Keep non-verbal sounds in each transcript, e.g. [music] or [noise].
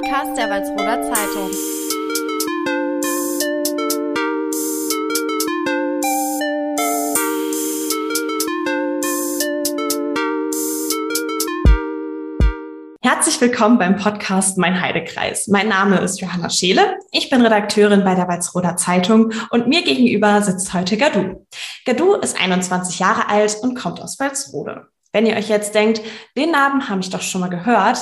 Podcast der Walsroder Zeitung. Herzlich willkommen beim Podcast Mein Heidekreis. Mein Name ist Johanna Scheele. Ich bin Redakteurin bei der Walsroder Zeitung und mir gegenüber sitzt heute Gadu. Gadu ist 21 Jahre alt und kommt aus Walsrode. Wenn ihr euch jetzt denkt, den Namen habe ich doch schon mal gehört,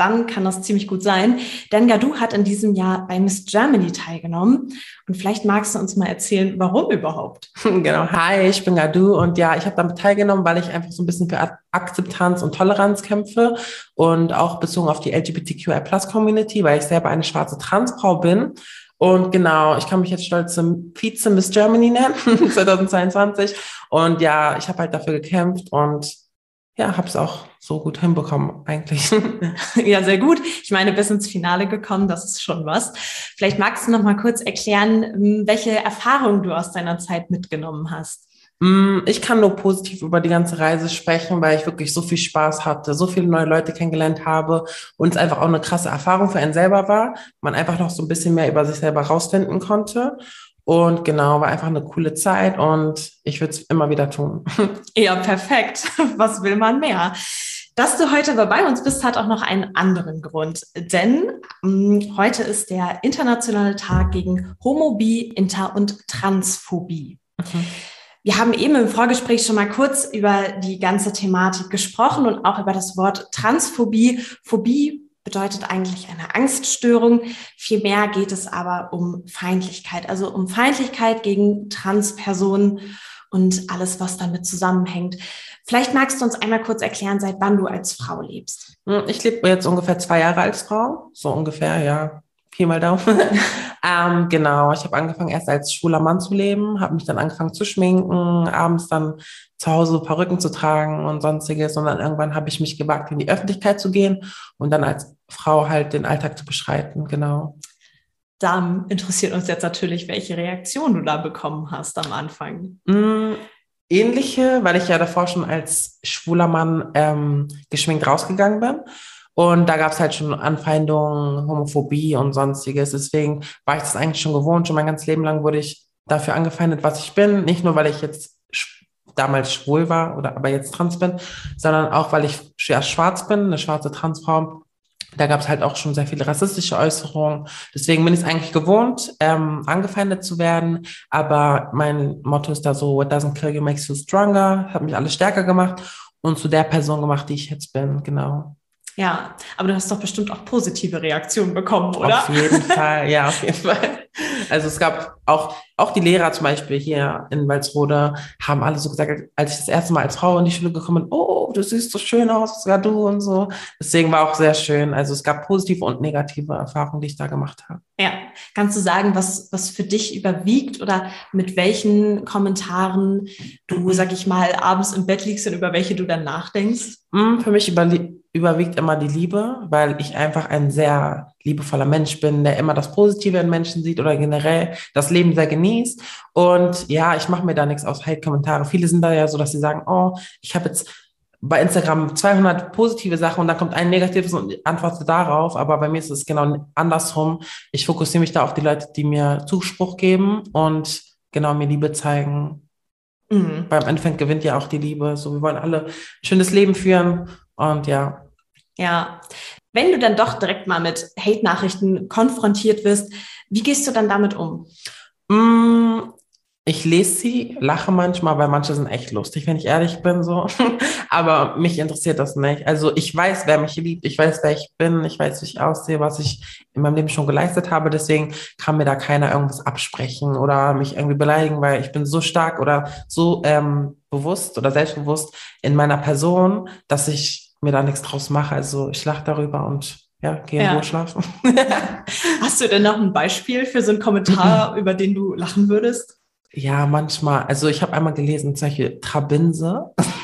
dann kann das ziemlich gut sein. Denn Gadu hat in diesem Jahr bei Miss Germany teilgenommen. Und vielleicht magst du uns mal erzählen, warum überhaupt? [laughs] Genau. Hi, ich bin Gadu und ja, ich habe damit teilgenommen, weil ich einfach so ein bisschen für Akzeptanz und Toleranz kämpfe und auch bezogen auf die LGBTQI Plus Community, weil ich selber eine schwarze Transfrau bin. Und genau, ich kann mich jetzt stolz zum Vize Miss Germany nennen, [laughs] [laughs] 2022. Und ja, ich habe halt dafür gekämpft und ja, habe es auch so gut hinbekommen eigentlich. [laughs] ja, sehr gut. Ich meine, bis ins Finale gekommen, das ist schon was. Vielleicht magst du noch mal kurz erklären, hm, welche Erfahrungen du aus deiner Zeit mitgenommen hast. Hm, ich kann nur positiv über die ganze Reise sprechen, weil ich wirklich so viel Spaß hatte, so viele neue Leute kennengelernt habe und es einfach auch eine krasse Erfahrung für einen selber war. Man einfach noch so ein bisschen mehr über sich selber rausfinden konnte. Und genau, war einfach eine coole Zeit und ich würde es immer wieder tun. [laughs] Ja, perfekt. [laughs] Was will man mehr? Dass du heute bei uns bist, hat auch noch einen anderen Grund. Denn mh, hm, heute ist der internationale Tag gegen Homophobie, Inter- und Transphobie. Mhm. Wir haben eben im Vorgespräch schon mal kurz über die ganze Thematik gesprochen und auch über das Wort Transphobie. Phobie bedeutet eigentlich eine Angststörung. Vielmehr geht es aber um Feindlichkeit, also um Feindlichkeit gegen Transpersonen und alles, was damit zusammenhängt. Vielleicht magst du uns einmal kurz erklären, seit wann du als Frau lebst. Hm, ich lebe jetzt ungefähr zwei Jahre als Frau, so ungefähr, ja. Pi mal Daumen. [laughs] ähm, genau, ich habe angefangen erst als schwuler Mann zu leben, habe mich dann angefangen zu schminken, abends dann zu Hause Perücken zu tragen und sonstiges. Und dann irgendwann habe ich mich gewagt, in die Öffentlichkeit zu gehen und dann als Frau halt den Alltag zu beschreiten, genau. Dann interessiert uns jetzt natürlich, welche Reaktion du da bekommen hast am Anfang. Mm, ähnliche, weil ich ja davor schon als schwuler Mann ähm, geschminkt rausgegangen bin. Und da gab es halt schon Anfeindungen, Homophobie und sonstiges. Deswegen war ich das eigentlich schon gewohnt. Schon mein ganzes Leben lang wurde ich dafür angefeindet, was ich bin. Nicht nur, weil ich jetzt damals schwul war oder aber jetzt trans bin, sondern auch, weil ich ja schwarz bin, eine schwarze Transfrau. Da gab es halt auch schon sehr viele rassistische Äußerungen. Deswegen bin ich es eigentlich gewohnt, ähm, angefeindet zu werden. Aber mein Motto ist da so, what doesn't kill you makes you stronger. Hat mich alles stärker gemacht und zu der Person gemacht, die ich jetzt bin, genau. Ja, aber du hast doch bestimmt auch positive Reaktionen bekommen, oder? Auf jeden [laughs] Fall, ja, auf jeden Fall. Also es gab auch, auch die Lehrer zum Beispiel hier in Walsrode haben alle so gesagt, als ich das erste Mal als Frau in die Schule gekommen bin, oh, du siehst so schön aus, sogar du und so. Deswegen war auch sehr schön. Also es gab positive und negative Erfahrungen, die ich da gemacht habe. Ja, kannst du sagen, was, was für dich überwiegt oder mit welchen Kommentaren du, sag ich mal, abends im Bett liegst und über welche du dann nachdenkst? Hm, für mich überwiegt immer die Liebe, weil ich einfach ein sehr liebevoller Mensch bin, der immer das Positive in Menschen sieht oder generell das Leben sehr genießt. Und ja, ich mache mir da nichts aus Hate-Kommentare. Viele sind da ja so, dass sie sagen, oh, ich habe jetzt bei Instagram 200 positive Sachen und dann kommt ein negatives und antworte darauf. Aber bei mir ist es genau andersrum. Ich fokussiere mich da auf die Leute, die mir Zuspruch geben und genau mir Liebe zeigen. Mhm. Beim Endeffekt gewinnt ja auch die Liebe. So, wir wollen alle ein schönes Leben führen und ja. Ja. Wenn du dann doch direkt mal mit Hate-Nachrichten konfrontiert wirst, wie gehst du dann damit um? Mm, ich lese sie, lache manchmal, weil manche sind echt lustig, wenn ich ehrlich bin, so. [laughs] Aber mich interessiert das nicht. Also ich weiß, wer mich liebt, ich weiß, wer ich bin, ich weiß, wie ich aussehe, was ich in meinem Leben schon geleistet habe. Deswegen kann mir da keiner irgendwas absprechen oder mich irgendwie beleidigen, weil ich bin so stark oder so ähm, bewusst oder selbstbewusst in meiner Person, dass ich mir da nichts draus mache. Also ich lache darüber und ja, gehen ja. schlafen. [laughs] Hast du denn noch ein Beispiel für so einen Kommentar, [laughs] über den du lachen würdest? Ja, manchmal. Also ich habe einmal gelesen, solche Trabinse. [laughs]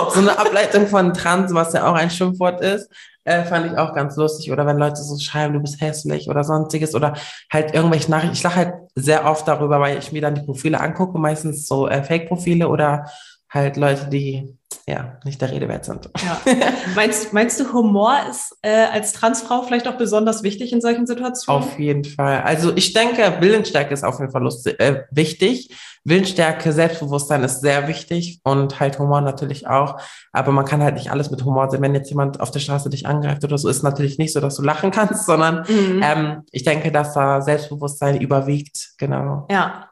Oh. so eine Ableitung von Trans, was ja auch ein Schimpfwort ist, äh, fand ich auch ganz lustig. Oder wenn Leute so schreiben, du bist hässlich oder sonstiges oder halt irgendwelche Nachrichten. Ich lache halt sehr oft darüber, weil ich mir dann die Profile angucke, meistens so äh, Fake-Profile oder halt Leute, die ja nicht der Rede wert sind. Ja. [laughs] meinst, meinst du, Humor ist äh, als Transfrau vielleicht auch besonders wichtig in solchen Situationen? Auf jeden Fall. Also ich denke, Willensstärke ist auf jeden Fall lustig, äh, wichtig. Willensstärke, Selbstbewusstsein ist sehr wichtig und halt Humor natürlich auch. Aber man kann halt nicht alles mit Humor sehen. Wenn jetzt jemand auf der Straße dich angreift oder so, ist natürlich nicht so, dass du lachen kannst, [laughs] sondern mhm. ähm, ich denke, dass da Selbstbewusstsein überwiegt. Genau. Ja,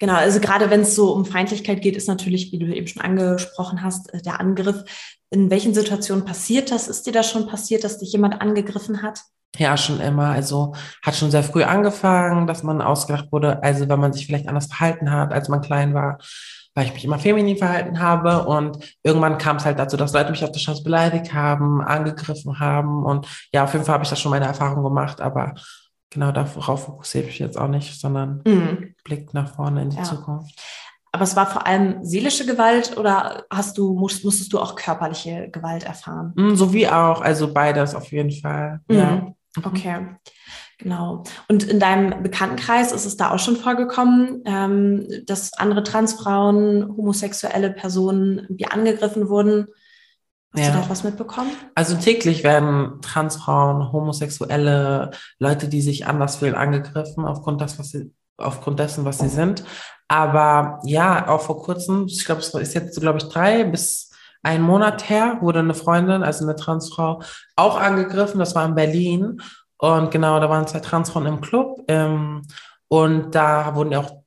Genau, also gerade wenn es so um Feindlichkeit geht, ist natürlich, wie du eben schon angesprochen hast, äh, der Angriff. In welchen Situationen passiert das? Ist dir das schon passiert, dass dich jemand angegriffen hat? Ja, schon immer. Also hat schon sehr früh angefangen, dass man ausgedacht wurde, also wenn man sich vielleicht anders verhalten hat, als man klein war, weil ich mich immer feminin verhalten habe. Und irgendwann kam es halt dazu, dass Leute mich auf der Chance beleidigt haben, angegriffen haben. Und ja, auf jeden Fall habe ich da schon meine Erfahrung gemacht, aber genau darauf fokussiere ich mich jetzt auch nicht, sondern mhm. Blick nach vorne in die ja. Zukunft. Aber es war vor allem seelische Gewalt oder hast du, musst, musstest du auch körperliche Gewalt erfahren? Mm, so wie auch, also beides auf jeden Fall. Mhm. Ja. Mhm. Okay. Genau. Und in deinem Bekanntenkreis ist es da auch schon vorgekommen, ähm, dass andere Transfrauen, homosexuelle Personen wie angegriffen wurden? Hast ja. du da was mitbekommen? Also täglich werden Transfrauen, Homosexuelle, Leute, die sich anders fühlen, angegriffen aufgrund, das, was sie, aufgrund dessen, was sie sind. Aber ja, auch vor kurzem, ich glaube, es ist jetzt, glaube ich, drei bis ein Monat her, wurde eine Freundin, also eine Transfrau, auch angegriffen. Das war in Berlin. Und genau, da waren zwei Transfrauen im Club. Ähm, und da wurden ja auch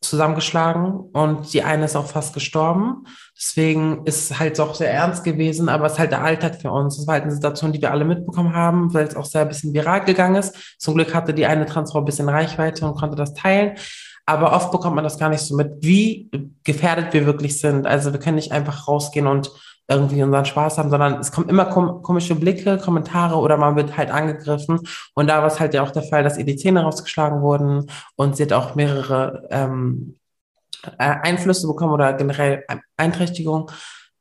zusammengeschlagen und die eine ist auch fast gestorben. Deswegen ist es halt auch sehr ernst gewesen, aber es ist halt der Alltag für uns. Das war halt eine Situation, die wir alle mitbekommen haben, weil es auch sehr ein bisschen viral gegangen ist. Zum Glück hatte die eine Transfrau ein bisschen Reichweite und konnte das teilen. Aber oft bekommt man das gar nicht so mit, wie gefährdet wir wirklich sind. Also wir können nicht einfach rausgehen und irgendwie unseren Spaß haben, sondern es kommen immer kom komische Blicke, Kommentare oder man wird halt angegriffen. Und da war es halt ja auch der Fall, dass ihr die Zähne rausgeschlagen wurden und sie hat auch mehrere ähm, äh, Einflüsse bekommen oder generell Einträchtigung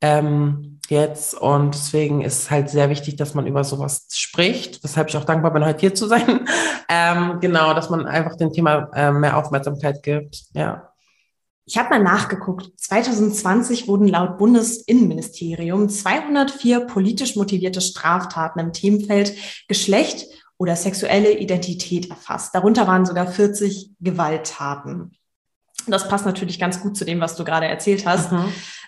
ähm, jetzt. Und deswegen ist es halt sehr wichtig, dass man über sowas spricht, weshalb ich auch dankbar bin, heute hier zu sein. [laughs] ähm, genau, dass man einfach dem Thema äh, mehr Aufmerksamkeit gibt. Ja. Ich habe mal nachgeguckt. 2020 wurden laut Bundesinnenministerium 204 politisch motivierte Straftaten im Themenfeld Geschlecht oder sexuelle Identität erfasst. Darunter waren sogar 40 Gewalttaten. Das passt natürlich ganz gut zu dem, was du gerade erzählt hast. Mhm.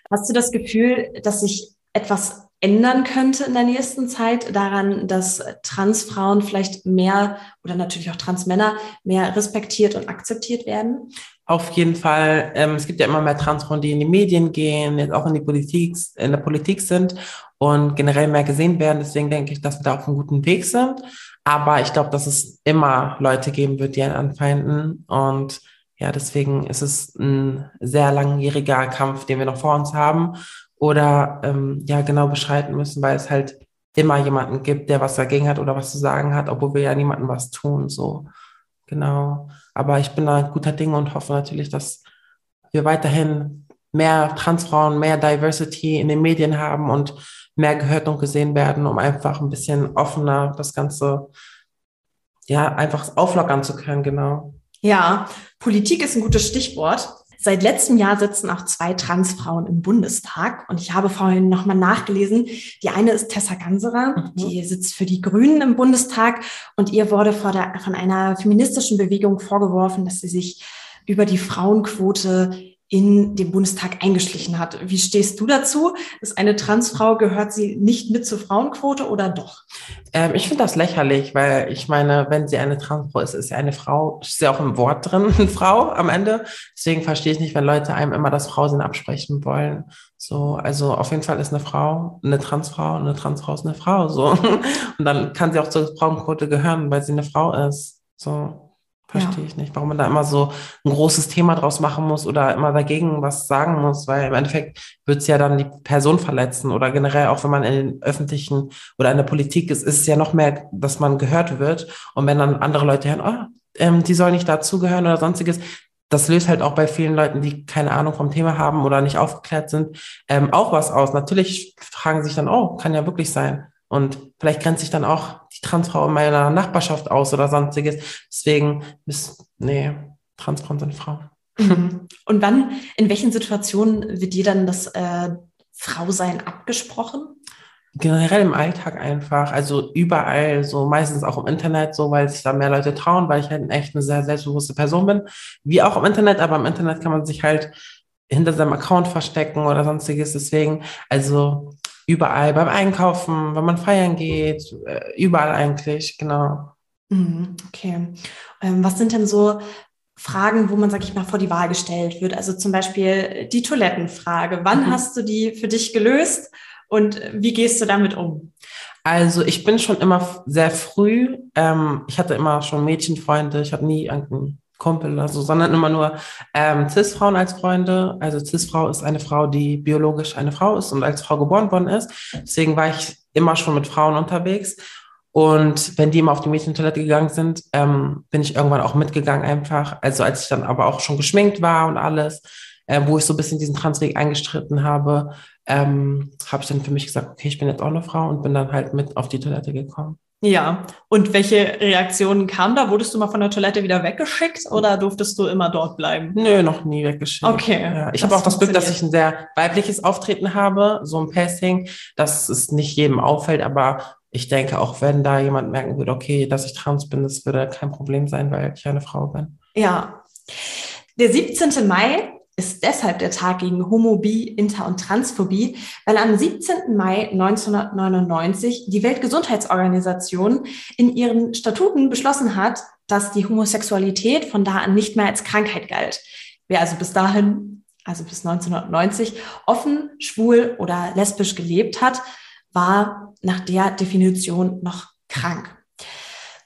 Hast du das Gefühl, dass sich etwas ändern könnte in der nächsten Zeit daran, dass Transfrauen vielleicht mehr oder natürlich auch Transmänner mehr respektiert und akzeptiert werden? Auf jeden Fall. Ähm, es gibt ja immer mehr Transfrauen, die in die Medien gehen, jetzt auch in die Politik, in der Politik sind und generell mehr gesehen werden. Deswegen denke ich, dass wir da auf einem guten Weg sind. Aber ich glaube, dass es immer Leute geben wird, die einen anfeinden. Und ja, deswegen ist es ein sehr langjähriger Kampf, den wir noch vor uns haben oder ähm, ja genau beschreiten müssen, weil es halt immer jemanden gibt, der was dagegen hat oder was zu sagen hat, obwohl wir ja niemandem was tun. So genau. Aber ich bin da guter Dinge und hoffe natürlich, dass wir weiterhin mehr Transfrauen, mehr Diversity in den Medien haben und mehr gehört und gesehen werden, um einfach ein bisschen offener das Ganze, ja, einfach auflockern zu können, genau. Ja, Politik ist ein gutes Stichwort. Seit letztem Jahr sitzen auch zwei Transfrauen im Bundestag. Und ich habe vorhin nochmal nachgelesen. Die eine ist Tessa Ganserer, mhm. die sitzt für die Grünen im Bundestag. Und ihr wurde der, von einer feministischen Bewegung vorgeworfen, dass sie sich über die Frauenquote in den Bundestag eingeschlichen hat. Wie stehst du dazu? Ist eine Transfrau, gehört sie nicht mit zur Frauenquote oder doch? Ähm, ich finde das lächerlich, weil ich meine, wenn sie eine Transfrau ist, ist sie eine Frau, ist ja auch im Wort drin, [laughs] eine Frau am Ende. Deswegen verstehe ich nicht, wenn Leute einem immer das Frausein absprechen wollen. So, also auf jeden Fall ist eine Frau eine Transfrau, eine Transfrau ist eine Frau. So. [laughs] Und dann kann sie auch zur Frauenquote gehören, weil sie eine Frau ist. So. Verstehe ja. ich nicht, warum man da immer so ein großes Thema draus machen muss oder immer dagegen was sagen muss, weil im Endeffekt wird es ja dann die Person verletzen oder generell auch wenn man in den öffentlichen oder in der Politik ist, ist es ja noch mehr, dass man gehört wird und wenn dann andere Leute hören, oh, ähm, die soll nicht dazugehören oder sonstiges, das löst halt auch bei vielen Leuten, die keine Ahnung vom Thema haben oder nicht aufgeklärt sind, ähm, auch was aus. Natürlich fragen sich dann, oh, kann ja wirklich sein. Und vielleicht grenzt sich dann auch die Transfrau in meiner Nachbarschaft aus oder sonstiges. Deswegen ist, nee, Transfrauen sind Frauen. Mhm. Und wann, in welchen Situationen wird dir dann das äh, Frausein abgesprochen? generell im Alltag einfach, also überall, so meistens auch im Internet, so weil sich da mehr Leute trauen, weil ich halt echt eine sehr selbstbewusste Person bin, wie auch im Internet, aber im Internet kann man sich halt hinter seinem Account verstecken oder sonstiges. Deswegen, also überall beim Einkaufen, wenn man feiern geht, äh, überall eigentlich, genau. Mhm, okay. Ähm, was sind denn so Fragen, wo man, sag ich mal, vor die Wahl gestellt wird? Also zum Beispiel die Toilettenfrage. Wann mhm. hast du die für dich gelöst und wie gehst du damit um? Also ich bin schon immer sehr früh, ähm, ich hatte immer schon Mädchenfreunde, ich hatte nie irgendeinen Kumpel oder so, sondern immer nur ähm, Cis-Frauen als Freunde. Also Cis-Frau ist eine Frau, die biologisch eine Frau ist und als Frau geboren worden ist. Deswegen war ich immer schon mit Frauen unterwegs. Und wenn die immer auf die Mädchentoilette gegangen sind, ähm, bin ich irgendwann auch mitgegangen einfach. Also als ich dann aber auch schon geschminkt war und alles, äh, wo ich so ein bisschen diesen Transweg eingestritten habe, ähm, habe ich dann für mich gesagt, okay, ich bin jetzt auch eine Frau und bin dann halt mit auf die Toilette gekommen. Ja, und welche Reaktionen kamen da? Wurdest du mal von der Toilette wieder weggeschickt oder durftest du immer dort bleiben? Nö, noch nie weggeschickt. Okay. Ja, ich habe auch das Glück, dass ich ein sehr weibliches Auftreten habe, so ein Passing, dass es nicht jedem auffällt, aber ich denke, auch wenn da jemand merken würde, okay, dass ich trans bin, das würde kein Problem sein, weil ich eine Frau bin. Ja. Der 17. Mai ist deshalb der Tag gegen Homophobie, Inter- und Transphobie, weil am 17. Mai 1999 die Weltgesundheitsorganisation in ihren Statuten beschlossen hat, dass die Homosexualität von da an nicht mehr als Krankheit galt. Wer also bis dahin, also bis 1990, offen, schwul oder lesbisch gelebt hat, war nach der Definition noch krank.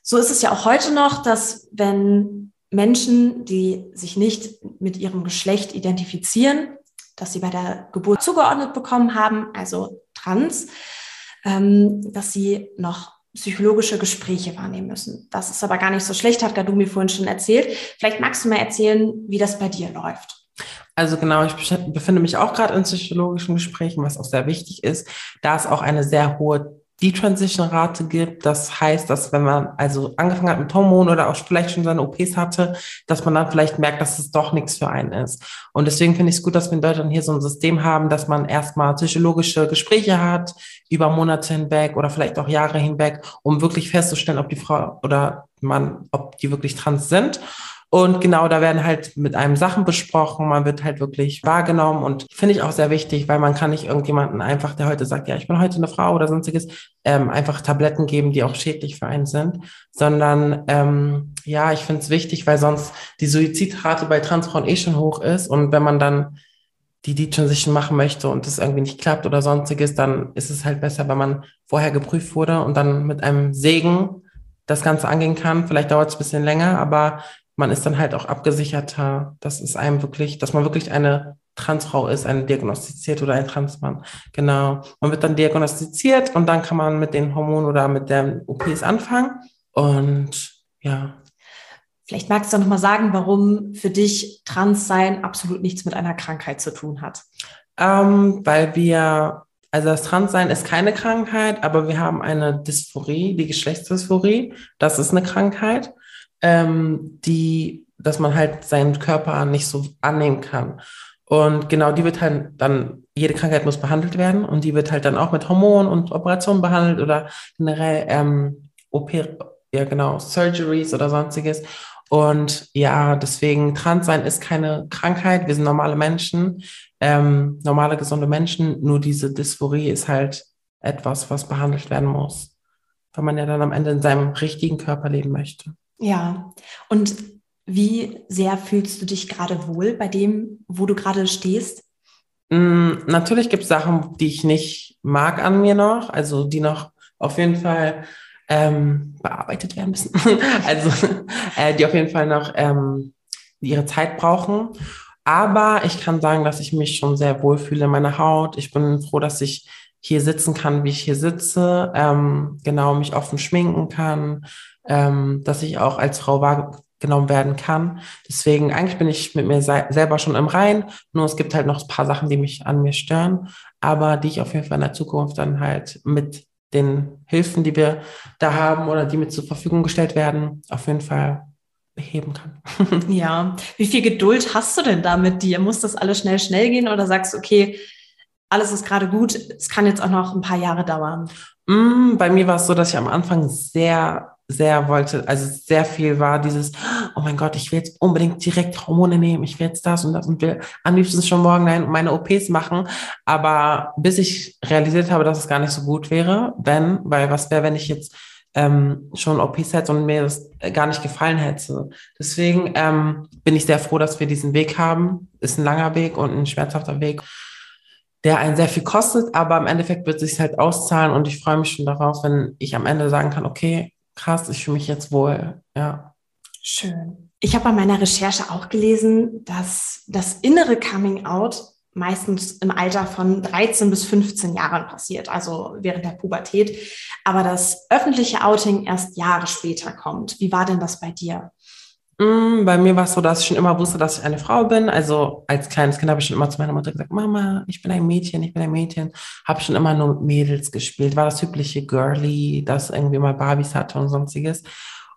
So ist es ja auch heute noch, dass wenn Menschen, die sich nicht mit ihrem Geschlecht identifizieren, dass sie bei der Geburt zugeordnet bekommen haben, also trans, ähm, dass sie noch psychologische Gespräche wahrnehmen müssen. Das ist aber gar nicht so schlecht, hat Gadumi vorhin schon erzählt. Vielleicht magst du mal erzählen, wie das bei dir läuft. Also genau, ich befinde mich auch gerade in psychologischen Gesprächen, was auch sehr wichtig ist, da es auch eine sehr hohe die Transition-Rate gibt. Das heißt, dass wenn man also angefangen hat mit Hormonen oder auch vielleicht schon seine OPs hatte, dass man dann vielleicht merkt, dass es doch nichts für einen ist. Und deswegen finde ich es gut, dass wir in Deutschland hier so ein System haben, dass man erstmal psychologische Gespräche hat über Monate hinweg oder vielleicht auch Jahre hinweg, um wirklich festzustellen, ob die Frau oder Mann, ob die wirklich trans sind. Und genau, da werden halt mit einem Sachen besprochen, man wird halt wirklich wahrgenommen und finde ich auch sehr wichtig, weil man kann nicht irgendjemanden einfach, der heute sagt, ja, ich bin heute eine Frau oder sonstiges, ähm, einfach Tabletten geben, die auch schädlich für einen sind, sondern ähm, ja, ich finde es wichtig, weil sonst die Suizidrate bei Transfrauen eh schon hoch ist und wenn man dann die die Transition machen möchte und das irgendwie nicht klappt oder sonstiges, dann ist es halt besser, wenn man vorher geprüft wurde und dann mit einem Segen das Ganze angehen kann. Vielleicht dauert es ein bisschen länger, aber man ist dann halt auch abgesicherter, dass es einem wirklich, dass man wirklich eine Transfrau ist, eine diagnostiziert oder ein Transmann. Genau. Man wird dann diagnostiziert und dann kann man mit den Hormonen oder mit den OPs anfangen. Und ja. Vielleicht magst du noch mal sagen, warum für dich Transsein absolut nichts mit einer Krankheit zu tun hat. Ähm, weil wir, also das Transsein ist keine Krankheit, aber wir haben eine Dysphorie, die Geschlechtsdysphorie. Das ist eine Krankheit ähm, die, dass man halt seinen Körper nicht so annehmen kann. Und genau, die wird halt dann, jede Krankheit muss behandelt werden und die wird halt dann auch mit Hormonen und Operationen behandelt oder generell ähm, OP, ja genau, Surgeries oder sonstiges. Und ja, deswegen Transsein ist keine Krankheit, wir sind normale Menschen, ähm, normale, gesunde Menschen, nur diese Dysphorie ist halt etwas, was behandelt werden muss, weil man ja dann am Ende in seinem richtigen Körper leben möchte. Ja, und wie sehr fühlst du dich gerade wohl bei dem, wo du gerade stehst? Mm, natürlich gibt es Sachen, die ich nicht mag an mir noch, also die noch auf jeden Fall ähm, bearbeitet werden müssen. [laughs] also äh, die auf jeden Fall noch ähm, ihre Zeit brauchen. Aber ich kann sagen, dass ich mich schon sehr wohl fühle in meiner Haut. Ich bin froh, dass ich hier sitzen kann, wie ich hier sitze, ähm, genau mich offen schminken kann, ähm, dass ich auch als Frau wahrgenommen werden kann. Deswegen, eigentlich bin ich mit mir selber schon im Rein, nur es gibt halt noch ein paar Sachen, die mich an mir stören, aber die ich auf jeden Fall in der Zukunft dann halt mit den Hilfen, die wir da haben oder die mir zur Verfügung gestellt werden, auf jeden Fall beheben kann. [laughs] ja, wie viel Geduld hast du denn da mit dir? Muss das alles schnell, schnell gehen oder sagst du, okay, alles ist gerade gut, es kann jetzt auch noch ein paar Jahre dauern? Mm, bei mir war es so, dass ich am Anfang sehr sehr wollte, also sehr viel war dieses, oh mein Gott, ich will jetzt unbedingt direkt Hormone nehmen, ich will jetzt das und das und will am liebsten schon morgen meine OPs machen. Aber bis ich realisiert habe, dass es gar nicht so gut wäre, wenn, weil was wäre, wenn ich jetzt ähm, schon OPs hätte und mir das gar nicht gefallen hätte. Deswegen ähm, bin ich sehr froh, dass wir diesen Weg haben. Ist ein langer Weg und ein schmerzhafter Weg der einen sehr viel kostet, aber im Endeffekt wird es sich halt auszahlen und ich freue mich schon darauf, wenn ich am Ende sagen kann, okay, krass, ich fühle mich jetzt wohl. Ja. Schön. Ich habe bei meiner Recherche auch gelesen, dass das innere Coming Out meistens im Alter von 13 bis 15 Jahren passiert, also während der Pubertät, aber das öffentliche Outing erst Jahre später kommt. Wie war denn das bei dir? Mm, bei mir war es so, dass ich schon immer wusste, dass ich eine Frau bin. Also als kleines Kind habe ich schon immer zu meiner Mutter gesagt, Mama, ich bin ein Mädchen, ich bin ein Mädchen. Habe schon immer nur mit Mädels gespielt. War das typische Girly, das irgendwie mal Barbies hatte und sonstiges.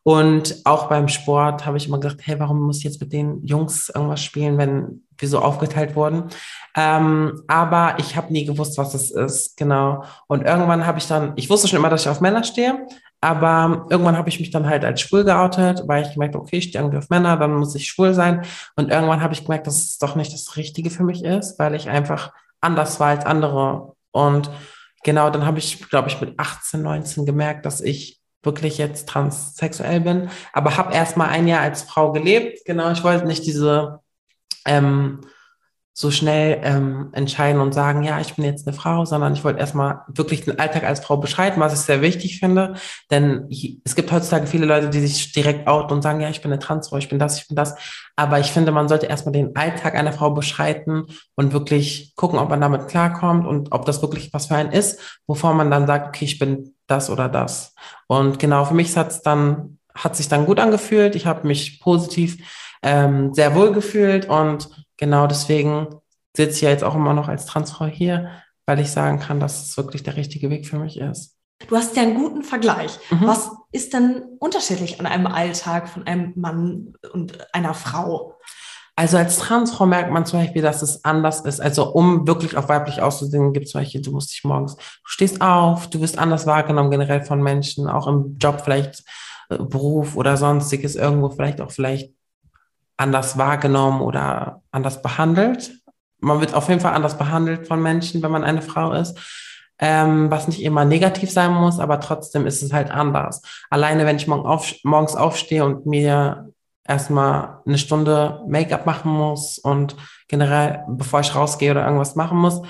Und auch beim Sport habe ich immer gedacht, hey, warum muss ich jetzt mit den Jungs irgendwas spielen, wenn wir so aufgeteilt wurden? Ähm, aber ich habe nie gewusst, was es ist, genau. Und irgendwann habe ich dann, ich wusste schon immer, dass ich auf Männer stehe, aber irgendwann habe ich mich dann halt als schwul geoutet, weil ich gemerkt okay, ich stehe irgendwie auf Männer, dann muss ich schwul sein. Und irgendwann habe ich gemerkt, dass es doch nicht das Richtige für mich ist, weil ich einfach anders war als andere. Und genau, dann habe ich, glaube ich, mit 18, 19 gemerkt, dass ich wirklich jetzt transsexuell bin, aber habe erst mal ein Jahr als Frau gelebt. Genau, ich wollte nicht diese ähm, so schnell ähm, entscheiden und sagen, ja, ich bin jetzt eine Frau, sondern ich wollte erstmal wirklich den Alltag als Frau beschreiten, was ich sehr wichtig finde. Denn es gibt heutzutage viele Leute, die sich direkt outen und sagen, ja, ich bin eine Transfrau, ich bin das, ich bin das. Aber ich finde, man sollte erstmal den Alltag einer Frau beschreiten und wirklich gucken, ob man damit klarkommt und ob das wirklich was für einen ist, bevor man dann sagt, okay, ich bin das oder das. Und genau, für mich hat es dann, hat sich dann gut angefühlt. Ich habe mich positiv ähm, sehr wohl gefühlt und genau deswegen sitze ich ja jetzt auch immer noch als Transfrau hier, weil ich sagen kann, dass es wirklich der richtige Weg für mich ist. Du hast ja einen guten Vergleich. Mhm. Was ist denn unterschiedlich an einem Alltag von einem Mann und einer Frau? Also als Transfrau merkt man zum Beispiel, dass es anders ist. Also um wirklich auf weiblich auszusehen, gibt es zum Beispiel, du musst dich morgens, du stehst auf, du wirst anders wahrgenommen generell von Menschen, auch im Job vielleicht, äh, Beruf oder sonstiges, irgendwo vielleicht auch vielleicht anders wahrgenommen oder anders behandelt. Man wird auf jeden Fall anders behandelt von Menschen, wenn man eine Frau ist. Ähm, was nicht immer negativ sein muss, aber trotzdem ist es halt anders. Alleine, wenn ich morgen auf, morgens aufstehe und mir erstmal eine Stunde Make-up machen muss und generell, bevor ich rausgehe oder irgendwas machen muss,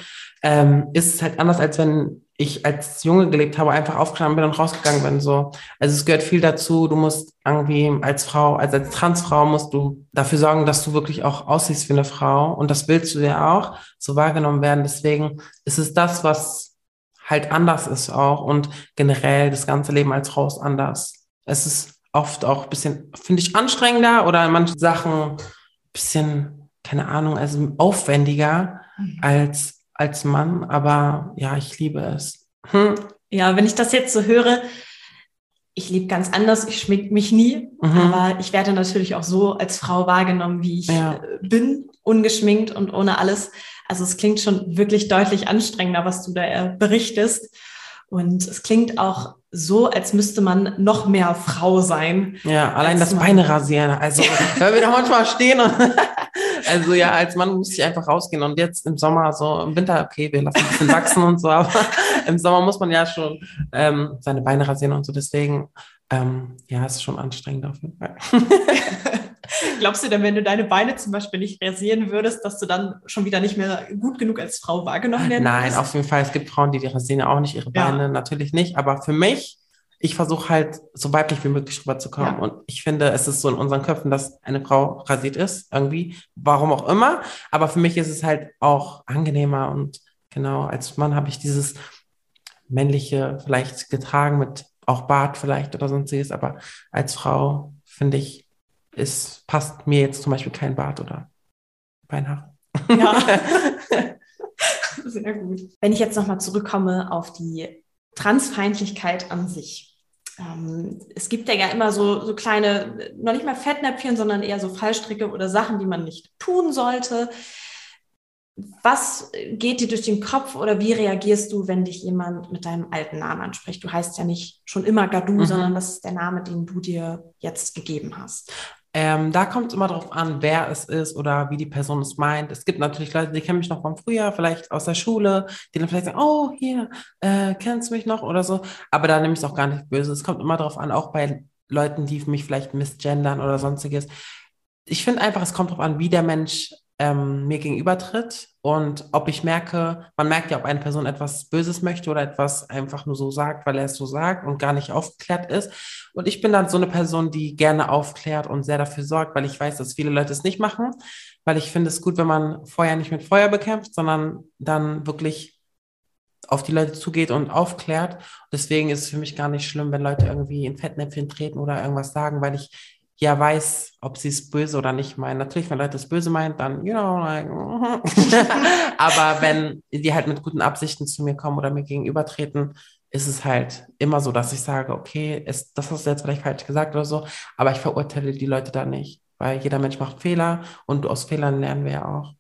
ähm, ist es halt anders, als wenn ich als Junge gelebt habe, einfach aufgestanden bin und rausgegangen bin. So. Also es gehört viel dazu. Du musst irgendwie als Frau, also als Transfrau musst du dafür sorgen, dass du wirklich auch aussiehst wie eine Frau. Und das willst du ja auch so wahrgenommen werden. Deswegen ist es das, was halt anders ist auch. Und generell das ganze Leben als Frau ist anders. Es ist oft auch ein bisschen, finde ich, anstrengender oder in manchen Sachen ein bisschen, keine Ahnung, also aufwendiger mhm. als als Mann, aber ja, ich liebe es. Hm. Ja, wenn ich das jetzt so höre, ich lebe ganz anders, ich schmink mich nie, mhm. aber ich werde natürlich auch so als Frau wahrgenommen, wie ich ja. Äh, bin, ungeschminkt und ohne alles. Also es klingt schon wirklich deutlich anstrengender, was du da äh, berichtest. Und es klingt auch so, als müsste man noch mehr Frau sein. Ja, allein das Beine rasieren. Also, [laughs] wenn wir da manchmal stehen und [laughs] also ja, als Mann muss ich einfach rausgehen und jetzt im Sommer, so im Winter, okay, wir lassen ein bisschen wachsen und so, aber [laughs] im Sommer muss man ja schon ähm, seine Beine rasieren und so. Deswegen, ähm, ja, es ist schon anstrengend auf jeden Fall. Glaubst du denn, wenn du deine Beine zum Beispiel nicht rasieren würdest, dass du dann schon wieder nicht mehr gut genug als Frau wahrgenommen werden Nein, auf jeden Fall. Es gibt Frauen, die, die rasieren auch nicht ihre Beine, ja. natürlich nicht. Aber für mich, ich versuche halt so weiblich wie möglich rüberzukommen. Ja. Und ich finde, es ist so in unseren Köpfen, dass eine Frau rasiert ist, irgendwie, warum auch immer. Aber für mich ist es halt auch angenehmer. Und genau, als Mann habe ich dieses männliche vielleicht getragen mit auch Bart vielleicht oder sonstiges. Aber als Frau finde ich, es passt mir jetzt zum Beispiel kein Bart oder Beinhaar. Ja. [laughs] Sehr gut. Wenn ich jetzt nochmal zurückkomme auf die Transfeindlichkeit an sich. Ähm, es gibt ja immer so, so kleine, noch nicht mal Fettnäpfchen, sondern eher so Fallstricke oder Sachen, die man nicht tun sollte. was geht dir durch den Kopf oder wie reagierst du, wenn dich jemand mit deinem alten Namen anspricht? Du heißt ja nicht schon immer Gadu, mhm. sondern das ist der Name, den du dir jetzt gegeben hast. Ähm, da kommt es immer darauf an, wer es ist oder wie die Person es meint. Es gibt natürlich Leute, die kennen mich noch vom Frühjahr, vielleicht aus der Schule, die dann vielleicht sagen, oh, hier, äh, kennst du mich noch oder so. Aber da nehme ich es auch gar nicht böse. Es kommt immer darauf an, auch bei Leuten, die mich vielleicht misgendern oder sonstiges. Ich finde einfach, es kommt darauf an, wie der Mensch ähm, mir gegenübertritt und ob ich merke, man merkt ja, ob eine Person etwas Böses möchte oder etwas einfach nur so sagt, weil er es so sagt und gar nicht aufgeklärt ist. Und ich bin dann so eine Person, die gerne aufklärt und sehr dafür sorgt, weil ich weiß, dass viele Leute es nicht machen, weil ich finde es gut, wenn man Feuer nicht mit Feuer bekämpft, sondern dann wirklich auf die Leute zugeht und aufklärt. Deswegen ist es für mich gar nicht schlimm, wenn Leute irgendwie in Fettnäpfchen treten oder irgendwas sagen, weil ich ja weiß, ob sie es böse oder nicht meinen. Natürlich, wenn Leute es böse meinen, dann, you know, like, [laughs] aber wenn die halt mit guten Absichten zu mir kommen oder mir gegenübertreten, ist es halt immer so, dass ich sage, okay, ist, das hast du jetzt vielleicht falsch gesagt oder so, aber ich verurteile die Leute da nicht, weil jeder Mensch macht Fehler und aus Fehlern lernen wir ja auch.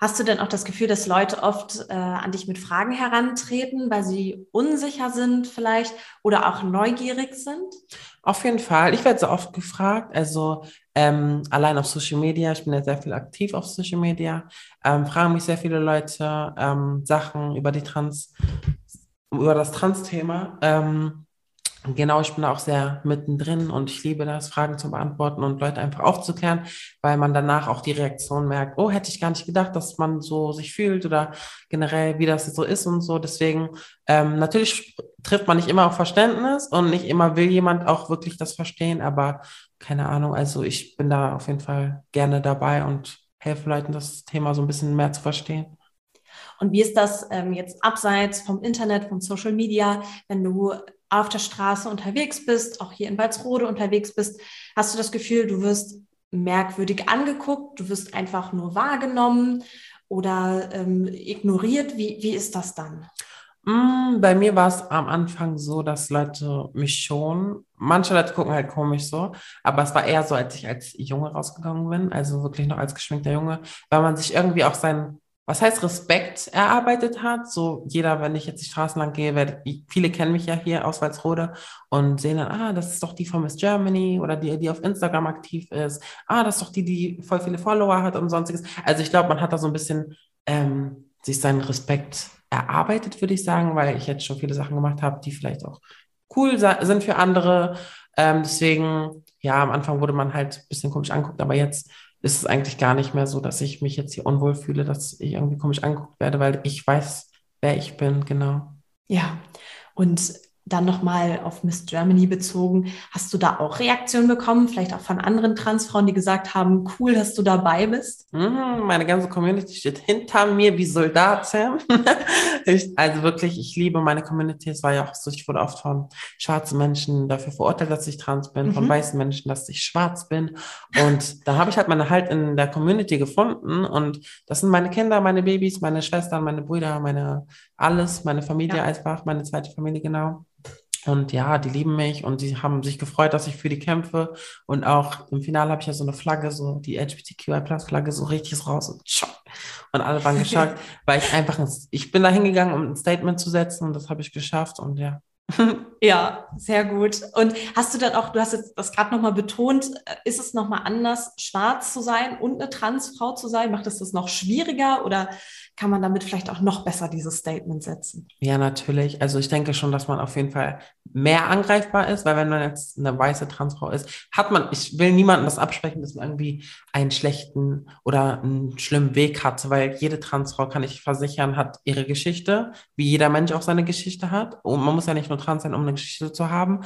Hast du denn auch das Gefühl, dass Leute oft äh, an dich mit Fragen herantreten, weil sie unsicher sind vielleicht oder auch neugierig sind? Auf jeden Fall. Ich werde so oft gefragt. Also ähm, allein auf Social Media, ich bin ja sehr viel aktiv auf Social Media, ähm, fragen mich sehr viele Leute ähm, Sachen über die Trans, über das Trans-Thema. Ähm, Genau, ich bin auch sehr mittendrin und ich liebe das, Fragen zu beantworten und Leute einfach aufzuklären, weil man danach auch die Reaktion merkt, oh, hätte ich gar nicht gedacht, dass man so sich fühlt oder generell, wie das so ist und so. Deswegen, ähm, natürlich trifft man nicht immer auf Verständnis und nicht immer will jemand auch wirklich das verstehen, aber keine Ahnung, also ich bin da auf jeden Fall gerne dabei und helfe Leuten, das Thema so ein bisschen mehr zu verstehen. Und wie ist das ähm, jetzt abseits vom Internet, von Social Media, wenn du auf der Straße unterwegs bist, auch hier in Walsrode unterwegs bist, hast du das Gefühl, du wirst merkwürdig angeguckt, du wirst einfach nur wahrgenommen oder ähm, ignoriert? Wie, wie ist das dann? Mm, bei mir war es am Anfang so, dass Leute mich schon, manche Leute gucken halt komisch so, aber es war eher so, als ich als Junge rausgegangen bin, also wirklich noch als geschminkter Junge, weil man sich irgendwie auch sein was heißt Respekt erarbeitet hat. So jeder, wenn ich jetzt die Straßen lang gehe, werde, viele kennen mich ja hier aus Walsrode und sehen dann, ah, das ist doch die von Miss Germany oder die, die auf Instagram aktiv ist. Ah, das ist doch die, die voll viele Follower hat und sonstiges. Also ich glaube, man hat da so ein bisschen ähm, sich seinen Respekt erarbeitet, würde ich sagen, weil ich jetzt schon viele Sachen gemacht habe, die vielleicht auch cool sind für andere. Ähm, deswegen, ja, am Anfang wurde man halt ein bisschen komisch anguckt, aber jetzt ist es eigentlich gar nicht mehr so, dass ich mich jetzt hier unwohl fühle, dass ich irgendwie komisch angeguckt werde, weil ich weiß, wer ich bin, genau. Ja, und dann nochmal auf Miss Germany bezogen, hast du da auch Reaktionen bekommen, vielleicht auch von anderen Transfrauen, die gesagt haben, cool, dass du dabei bist? Mhm, meine ganze Community steht hinter mir wie Soldaten. [laughs] also wirklich, ich liebe meine Community. Es war ja auch so, ich wurde oft von schwarzen Menschen dafür verurteilt, dass ich trans bin, mhm. von weißen Menschen, dass ich schwarz bin. Und da habe ich halt meine Halt in der Community gefunden. Und das sind meine Kinder, meine Babys, meine Schwestern, meine Brüder, meine alles, meine Familie ja. einfach, meine zweite Familie genau. Und ja, die lieben mich und die haben sich gefreut, dass ich für die kämpfe. Und auch im Finale habe ich ja so eine Flagge, so die LGBTQI-Plus-Flagge, so richtig raus und, und alle waren geschockt, [laughs] weil ich einfach, ich bin da hingegangen, um ein Statement zu setzen und das habe ich geschafft und ja. [laughs] Ja, sehr gut. Und hast du dann auch, du hast jetzt das gerade nochmal betont, äh, ist es nochmal anders, schwarz zu sein und eine Transfrau zu sein? Macht es das noch schwieriger oder kann man damit vielleicht auch noch besser dieses Statement setzen? Ja, natürlich. Also ich denke schon, dass man auf jeden Fall mehr angreifbar ist, weil wenn man jetzt eine weiße Transfrau ist, hat man, ich will niemandem das absprechen, dass man irgendwie einen schlechten oder einen schlimmen Weg hat, weil jede Transfrau, kann ich versichern, hat ihre Geschichte, wie jeder Mensch auch seine Geschichte hat. Und man muss ja nicht nur trans sein, um eine Geschichte zu haben,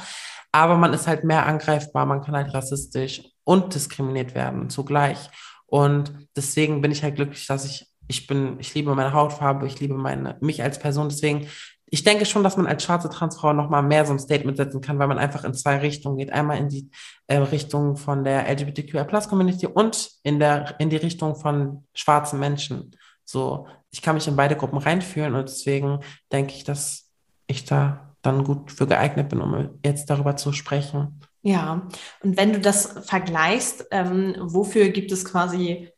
aber man ist halt mehr angreifbar, man kann halt rassistisch und diskriminiert werden zugleich. Und deswegen bin ich halt glücklich, dass ich ich bin, ich liebe meine Hautfarbe, ich liebe meine, mich als Person. Deswegen, ich denke schon, dass man als schwarze Transfrau nochmal mehr so ein Statement setzen kann, weil man einfach in zwei Richtungen geht. Einmal in die äh, Richtung von der LGBTQI-Plus-Community und in, der, in die Richtung von schwarzen Menschen. So, ich kann mich in beide Gruppen reinfühlen und deswegen denke ich, dass ich da dann gut für geeignet bin, um jetzt darüber zu sprechen. Ja, und wenn du das vergleichst, ähm, wofür gibt es quasi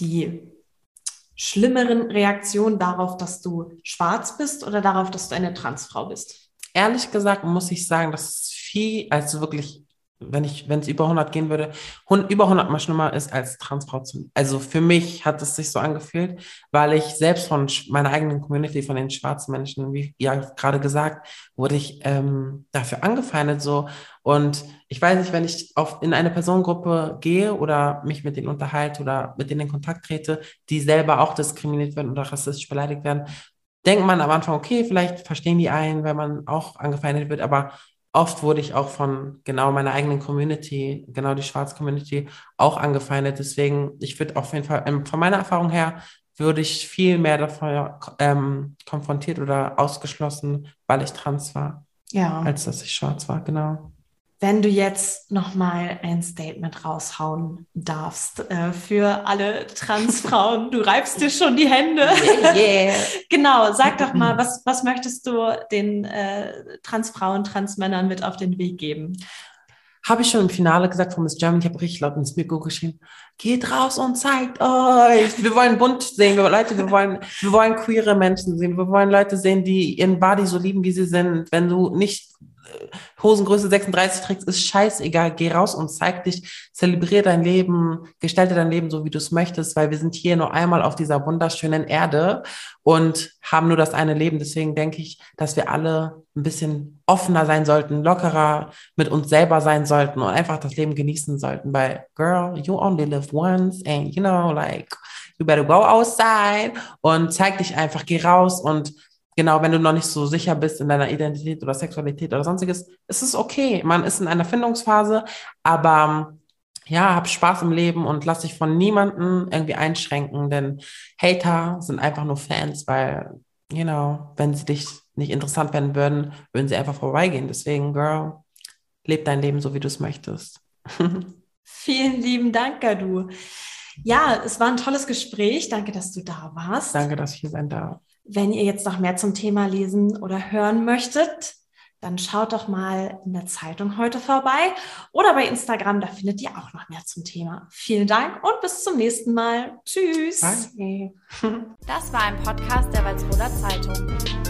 die schlimmeren Reaktionen darauf, dass du schwarz bist oder darauf, dass du eine Transfrau bist? Ehrlich gesagt muss ich sagen, dass viel, also wirklich wenn ich, wenn es über 100 gehen würde, über 100 mal schlimmer ist als Transfrau zu. Also für mich hat es sich so angefühlt, weil ich selbst von meiner eigenen Community, von den schwarzen Menschen, wie ja gerade gesagt, wurde ich ähm, dafür angefeindet so. Und ich weiß nicht, wenn ich auf, in eine Personengruppe gehe oder mich mit denen unterhalte oder mit denen in Kontakt trete, die selber auch diskriminiert werden oder rassistisch beleidigt werden, denkt man am Anfang, okay, vielleicht verstehen die einen, wenn man auch angefeindet wird, aber oft wurde ich auch von genau meiner eigenen Community, genau die schwarze Community, auch angefeindet. Deswegen, ich würde auf jeden Fall, ähm, von meiner Erfahrung her, würde ich viel mehr davon ähm, konfrontiert oder ausgeschlossen, weil ich trans war, ja. als dass ich schwarz war, genau. Wenn du jetzt nochmal ein Statement raushauen darfst äh, für alle Transfrauen, du reibst dir schon die Hände. [laughs] Yeah, yeah. genau, sag doch mal, was, was möchtest du den äh, Transfrauen, Transmännern mit auf den Weg geben? Habe ich schon im Finale gesagt von Miss Germany, ich habe richtig laut ins Mikro geschrieben, geht raus und zeigt euch. Wir wollen bunt sehen, wir, Leute, wir wollen, wir wollen queere Menschen sehen, wir wollen Leute sehen, die ihren Body so lieben, wie sie sind. Wenn du nicht Hosengröße 36 trägst, ist scheißegal. Geh raus und zeig dich, zelebriere dein Leben, gestalte dein Leben so, wie du es möchtest, weil wir sind hier nur einmal auf dieser wunderschönen Erde und haben nur das eine Leben. Deswegen denke ich, dass wir alle ein bisschen offener sein sollten, lockerer mit uns selber sein sollten und einfach das Leben genießen sollten, weil, girl, you only live once and you know, like, you better go outside und zeig dich einfach, geh raus und genau, wenn du noch nicht so sicher bist in deiner Identität oder Sexualität oder sonstiges, ist es okay. Man ist in einer Findungsphase, aber ja, hab Spaß im Leben und lass dich von niemandem irgendwie einschränken, denn Hater sind einfach nur Fans, weil, you know, wenn sie dich nicht interessant werden würden, würden sie einfach vorbeigehen. Deswegen, Girl, leb dein Leben so, wie du es möchtest. [laughs] Vielen lieben Dank, Gadu. Ja, es war ein tolles Gespräch. Danke, dass du da warst. Danke, dass ich hier sein darf. Wenn ihr jetzt noch mehr zum Thema lesen oder hören möchtet, dann schaut doch mal in der Zeitung heute vorbei oder bei Instagram, da findet ihr auch noch mehr zum Thema. Vielen Dank und bis zum nächsten Mal. Tschüss. Bye. Das war ein Podcast der Walsroder Zeitung.